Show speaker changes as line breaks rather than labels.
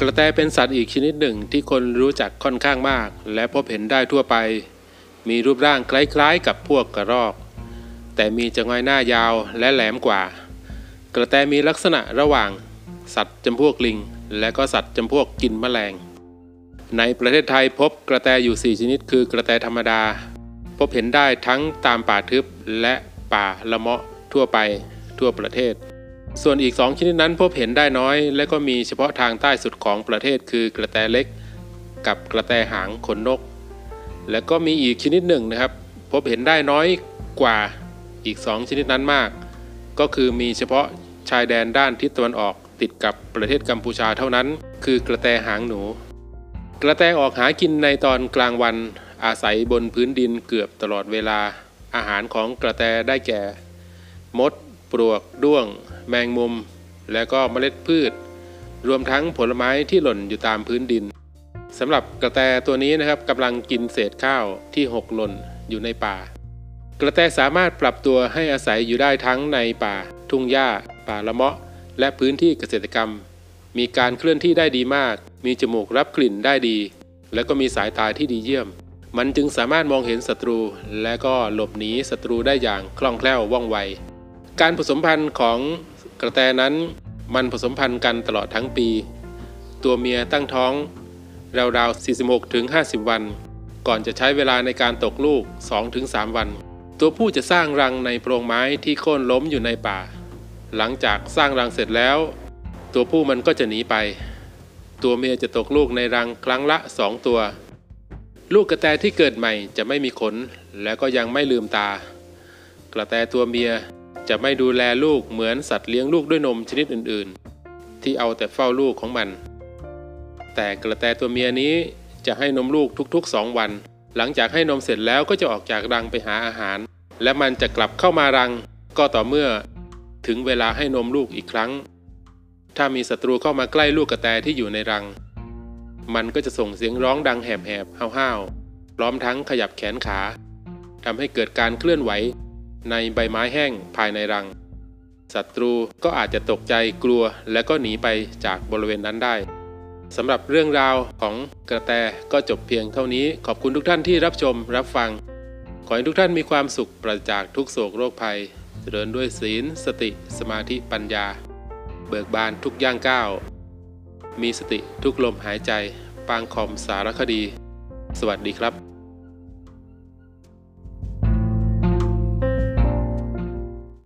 กระแตเป็นสัตว์อีกชนิดหนึ่งที่คนรู้จักค่อนข้างมาก และพบเห็นได้ทั่วไป มีรูปร่างคล้ายๆ กับพวกกระรอก แต่มีจงอยหน้ายาวและแหลมกว่า กระแตมีลักษณะระหว่าง สัตว์จำพวกลิง และก็สัตว์จำพวกกินแมลง ในประเทศไทยพบกระแตอยู่ 4 ชนิด คือกระแตธรรมดา พบเห็นได้ทั้งตามป่าทึบและป่าละเมาะทั่วไปทั่วประเทศ ส่วนอีก 2 ชนิดนั้นพบเห็นได้น้อย และก็มีเฉพาะทางใต้สุดของประเทศคือกระแตเล็ก กับกระแตหางขนนก และก็มีอีกชนิดหนึ่งนะครับ พบเห็นได้น้อยกว่าอีก 2 ชนิดนั้นมาก ก็คือมีเฉพาะชายแดนด้านทิศตะวันออกติดกับประเทศกัมพูชาเท่านั้น คือกระแตหางหนู กระแตออกหากินในตอนกลางวันอาศัยบนพื้นดินเกือบตลอดเวลาอาหารของกระแตได้แก่ มด ปลวก ด้วง แมงมุม และก็เมล็ดพืช รวมทั้งผลไม้ที่หล่นอยู่ตามพื้นดินสำหรับกระแตตัวนี้นะครับกำลังกินเศษข้าวที่หกหล่นอยู่ในป่า กระแตสามารถปรับตัวให้อาศัยอยู่ได้ทั้งในป่า ทุ่งหญ้า ป่าละเมาะ และพื้นที่เกษตรกรรม มีการเคลื่อนที่ได้ดีมาก มีจมูกรับกลิ่นได้ดี และก็มีสายตาที่ดีเยี่ยม มันจึงสามารถมองเห็นศัตรู และก็หลบหนีศัตรูได้อย่างคล่องแคล่วว่องไว การผสมพันธุ์ของ กระแตนั้นมันผสมพันธุ์กันตลอดทั้งปี ตัวเมียตั้งท้อง ราวๆ 46ถึง50 วัน ก่อนจะใช้เวลาในการตกลูก 2-3ถึงวัน ตัวผู้จะสร้างรังในโพรงไม้ที่โค่นล้มอยู่ในป่า หลังจากสร้างรังเสร็จแล้ว ตัวผู้มันก็จะหนีไป ตัวเมียจะตกลูกในรังครั้งละ 2 ตัว ลูกกระแตที่เกิดใหม่จะไม่มีขน และก็ยังไม่ลืมตา กระแตตัวเมีย จะไม่ดูแลลูกเหมือนสัตว์เลี้ยงลูกด้วยนมชนิดอื่นๆ ที่เอาแต่เฝ้าลูกของมัน แต่กระแตตัวเมียนี้จะให้นมลูกทุกๆ2วัน หลังจากให้นมเสร็จแล้วก็จะออกจากรังไปหาอาหาร และมันจะกลับเข้ามารังก็ต่อเมื่อ ถึงเวลาให้นมลูกอีกครั้ง ถ้ามีศัตรูเข้ามาใกล้ลูกกระแตที่อยู่ในรัง มันก็จะส่งเสียงร้องดังแหบๆห้าวๆพร้อมทั้งขยับแขนขาทำให้เกิดการเคลื่อนไหว ในใบไม้แห้งภายในรังศัตรูก็อาจจะตกใจกลัวและก็หนีไปจากบริเวณนั้นได้สำหรับเรื่องราวของกระแตก็จบเพียงเท่านี้ ขอบคุณทุกท่านที่รับชมรับฟัง ขอให้ทุกท่านมีความสุขปราศจากทุกโศกโรคภัย เจริญด้วยศีล สติ สมาธิปัญญา เบิกบานทุกย่างก้าว มีสติทุกลมหายใจ ปางคอมสารคดี สวัสดีครับ